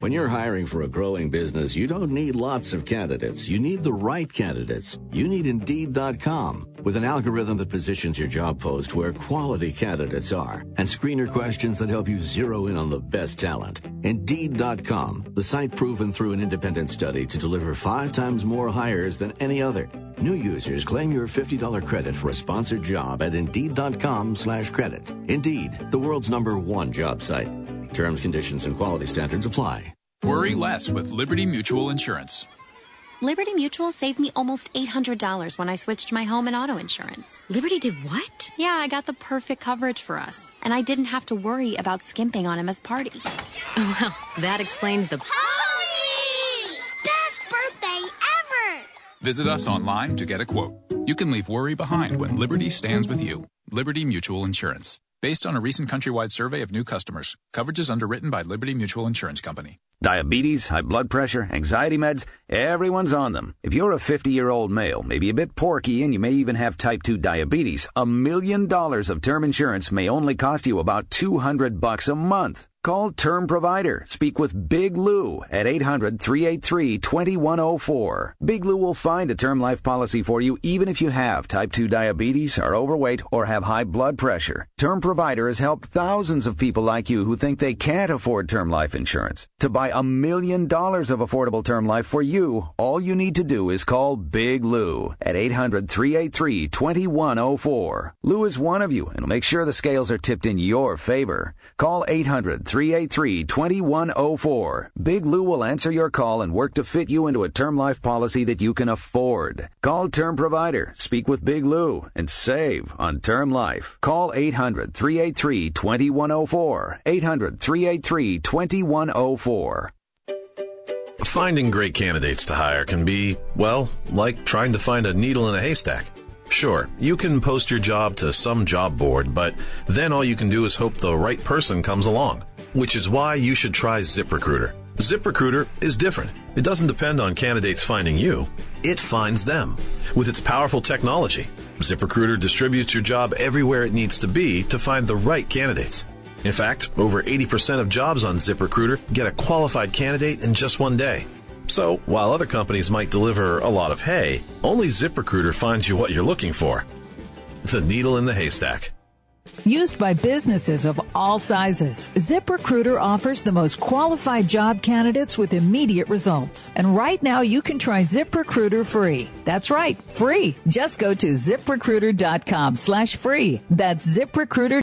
When you're hiring for a growing business, you don't need lots of candidates. You need the right candidates. You need Indeed.com with an algorithm that positions your job post where quality candidates are and screener questions that help you zero in on the best talent. Indeed.com, the site proven through an independent study to deliver five times more hires than any other. New users claim your $50 credit for a sponsored job at Indeed.com slash credit. Indeed, the world's number one job site. Terms, conditions, and quality standards apply. Worry less with Liberty Mutual Insurance. Liberty Mutual saved me almost $800 when I switched my home and auto insurance. Liberty did what? Yeah, I got the perfect coverage for us, and I didn't have to worry about skimping on Emma's party. Oh, well, that explains the. party! Best birthday ever! Visit us online to get a quote. You can leave worry behind when Liberty stands with you. Liberty Mutual Insurance. Based on a recent countrywide survey of new customers, coverage is underwritten by Liberty Mutual Insurance Company. Diabetes, high blood pressure, anxiety meds, everyone's on them. If you're a 50 year old male, maybe a bit porky, and you may even have type 2 diabetes, a million dollars of term insurance may only cost you about 200 bucks a month. Call Term Provider. Speak with Big Lou at 800 383 2104. Big Lou will find a term life policy for you even if you have type 2 diabetes, are overweight, or have high blood pressure. Term Provider has helped thousands of people like you who think they can't afford term life insurance. To buy a million dollars of affordable term life for you, all you need to do is call Big Lou at 800 383 2104. Lou is one of you and will make sure the scales are tipped in your favor. Call 800 383 2104. Big Lou will answer your call and work to fit you into a term life policy that you can afford. Call Term Provider, speak with Big Lou, and save on term life. Call 800 383 2104. 800 383 2104. Finding great candidates to hire can be, well, like trying to find a needle in a haystack. Sure, you can post your job to some job board, but then all you can do is hope the right person comes along. Which is why you should try ZipRecruiter. ZipRecruiter is different. It doesn't depend on candidates finding you, it finds them. With its powerful technology, ZipRecruiter distributes your job everywhere it needs to be to find the right candidates. In fact, over 80% of jobs on ZipRecruiter get a qualified candidate in just one day. So, while other companies might deliver a lot of hay, only ZipRecruiter finds you what you're looking for. The needle in the haystack. Used by businesses of all sizes, ZipRecruiter offers the most qualified job candidates with immediate results. And right now you can try ZipRecruiter free. That's right, free. Just go to ziprecruiter.com slash free. That's ZipRecruiter.